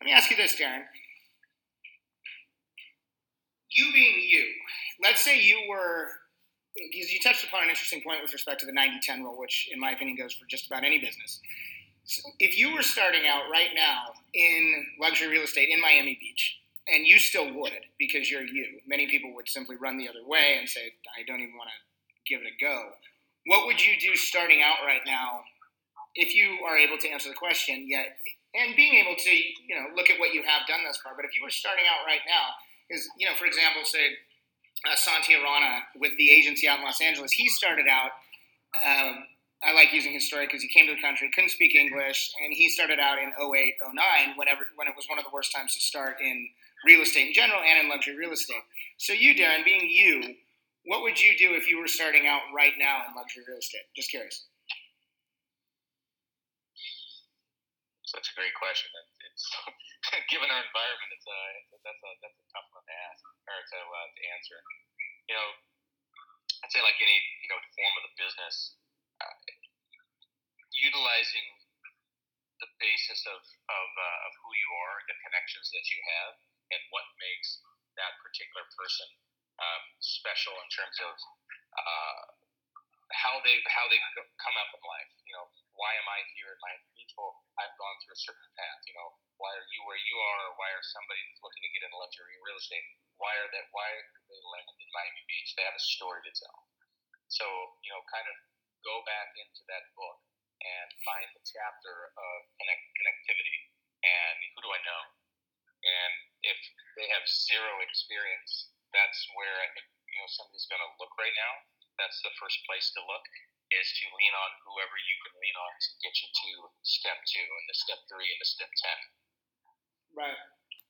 Let me ask you this, Darren. You being you, let's say you were, because you touched upon an interesting point with respect to the 90 10 rule, which, in my opinion, goes for just about any business. So if you were starting out right now in luxury real estate in Miami Beach, and you still would because you're you, many people would simply run the other way and say, I don't even want to give it a go. What would you do starting out right now if you are able to answer the question yet and being able to you know look at what you have done thus far. But if you were starting out right now is you know for example say uh, Santi Arana with the agency out in Los Angeles he started out um, I like using his story because he came to the country couldn't speak English and he started out in 08 09 whenever when it was one of the worst times to start in real estate in general and in luxury real estate. So you Darren being you what would you do if you were starting out right now in luxury real estate? Just curious such a great question. It's, it's given our environment, it's a, it's that's a that's a tough one to ask or to uh, to answer. You know, I'd say like any you know form of the business, uh, utilizing the basis of of, uh, of who you are, the connections that you have, and what makes that particular person um, special in terms of uh, how they how they come up in life. You know, why am I here in Miami Beach? Well, I've gone through a certain path. You know, why are you where you are, or why are somebody that's looking to get into luxury real estate? Why are that? Why are they landed in Miami Beach? They have a story to tell. So you know, kind of go back into that book and find the chapter of connect, connectivity and who do I know? And if they have zero experience, that's where I think you know somebody's going to look right now. That's the first place to look is to lean on whoever you can lean on to get you to step two and the step three and the step ten. Right.